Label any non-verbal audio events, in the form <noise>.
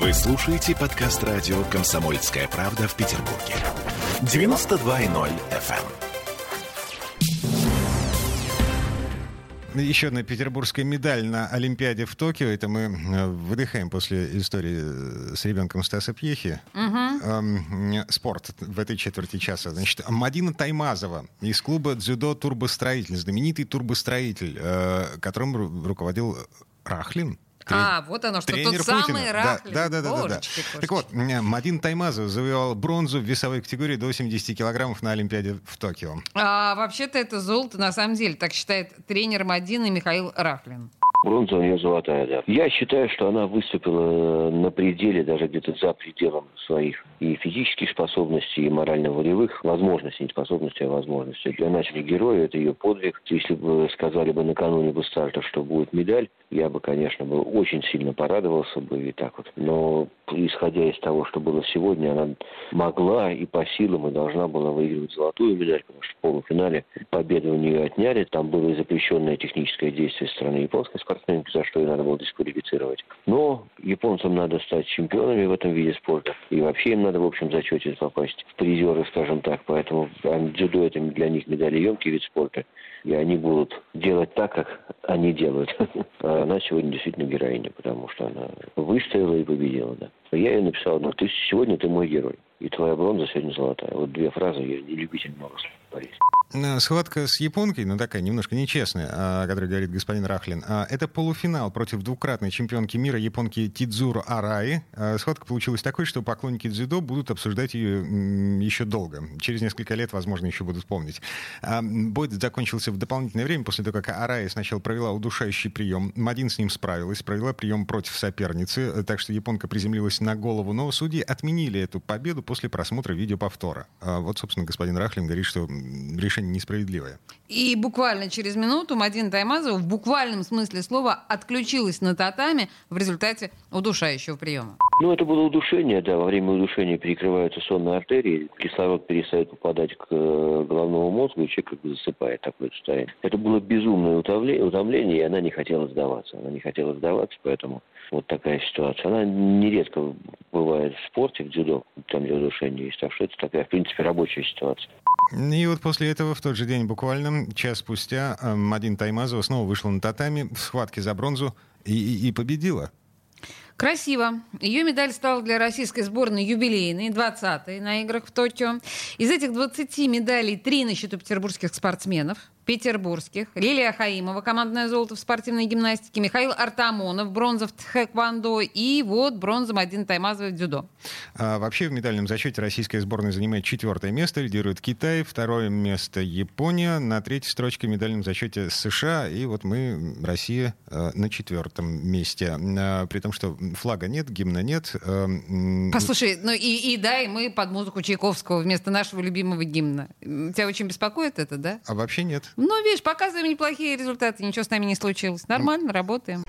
Вы слушаете подкаст радио «Комсомольская правда» в Петербурге. 92.0 FM. Еще одна петербургская медаль на Олимпиаде в Токио. Это мы э, выдыхаем после истории э, с ребенком Стаса Пьехи. Эм, спорт в этой четверти часа. Значит, Мадина Таймазова из клуба «Дзюдо Турбостроитель». Знаменитый турбостроитель, э, которым ру- руководил Рахлин. А, вот оно что, Тренер тот самый Путина. Рахлин. Да, да, да, да, да. Божечки, Так вот, Мадин Таймазов завоевал бронзу в весовой категории до 70 килограммов на Олимпиаде в Токио. А вообще-то это золото на самом деле, так считает тренер Мадины Михаил Рахлин. Бронза у нее золотая, да. Я считаю, что она выступила на пределе, даже где-то за пределом своих и физических способностей, и морально-волевых возможностей, не способностей, а возможностей. Для наших героев это ее подвиг. Если бы сказали бы накануне бы старта, что будет медаль, я бы, конечно, был очень сильно порадовался бы и так вот. Но исходя из того, что было сегодня, она могла и по силам и должна была выигрывать золотую медаль, потому что в полуфинале победу у нее отняли. Там было запрещенное техническое действие со стороны японской спортсменки, за что ее надо было дисквалифицировать. Но японцам надо стать чемпионами в этом виде спорта. И вообще им надо в общем зачете попасть в призеры, скажем так. Поэтому дзюдо это для них медалеемкий вид спорта. И они будут делать так, как они делают. <laughs> А она сегодня действительно героиня, потому что она выстояла и победила, да. Я ей написал, ну, ты сегодня ты мой герой. И твоя бронза сегодня золотая. Вот две фразы, я не любитель много говорить. Э, Схватка с японкой, ну такая немножко нечестная, о которой говорит господин Рахлин. А, Это полуфинал против двукратной чемпионки мира японки Тидзуру Араи. А, Схватка получилась такой, что поклонники дзюдо будут обсуждать ее еще долго. Через несколько лет, возможно, еще будут помнить. А, Бой закончился в дополнительное время, после того, как Араи сначала провела удушающий прием. Мадин с ним справилась, провела прием против соперницы, э, так что японка приземлилась на голову. Но судьи отменили эту победу после просмотра видеоповтора. А Вот, собственно, господин Рахлин говорит, что м, решение несправедливое. И буквально через минуту Мадина Таймазова в буквальном смысле слова отключилась на татами в результате удушающего приема. Ну, это было удушение, да. Во время удушения перекрываются сонные артерии, кислород перестает попадать к э, головному мозгу, и человек как бы засыпает такое состояние. Это было безумное утомление, утомление, и она не хотела сдаваться. Она не хотела сдаваться, поэтому вот такая ситуация. Она нередко бывает в спорте, в дзюдо, там где удушение есть. Так что это такая, в принципе, рабочая ситуация. И вот после этого, в тот же день буквально, час спустя, э, Мадин Таймазова снова вышла на татами в схватке за бронзу и, и- и победила. Красиво. Ее медаль стала для российской сборной юбилейной, 20-й на играх в Токио. Из этих 20 медалей три на счету петербургских спортсменов. Петербургских. Лилия Хаимова, командное золото в спортивной гимнастике. Михаил Артамонов, бронза в тхэквондо. И вот бронза Мадина Таймазова в дзюдо. А вообще в медальном зачете российская сборная занимает четвертое место, лидирует Китай, второе место Япония, на третьей строчке в медальном зачете США, и вот мы, Россия, э, на четвертом месте. А, При том, что флага нет, гимна нет. э, Послушай, ну и, и да, и мы под музыку Чайковского вместо нашего любимого гимна. Тебя очень беспокоит это, да? А вообще нет. Ну, видишь, показываем неплохие результаты, ничего с нами не случилось. Нормально, работаем.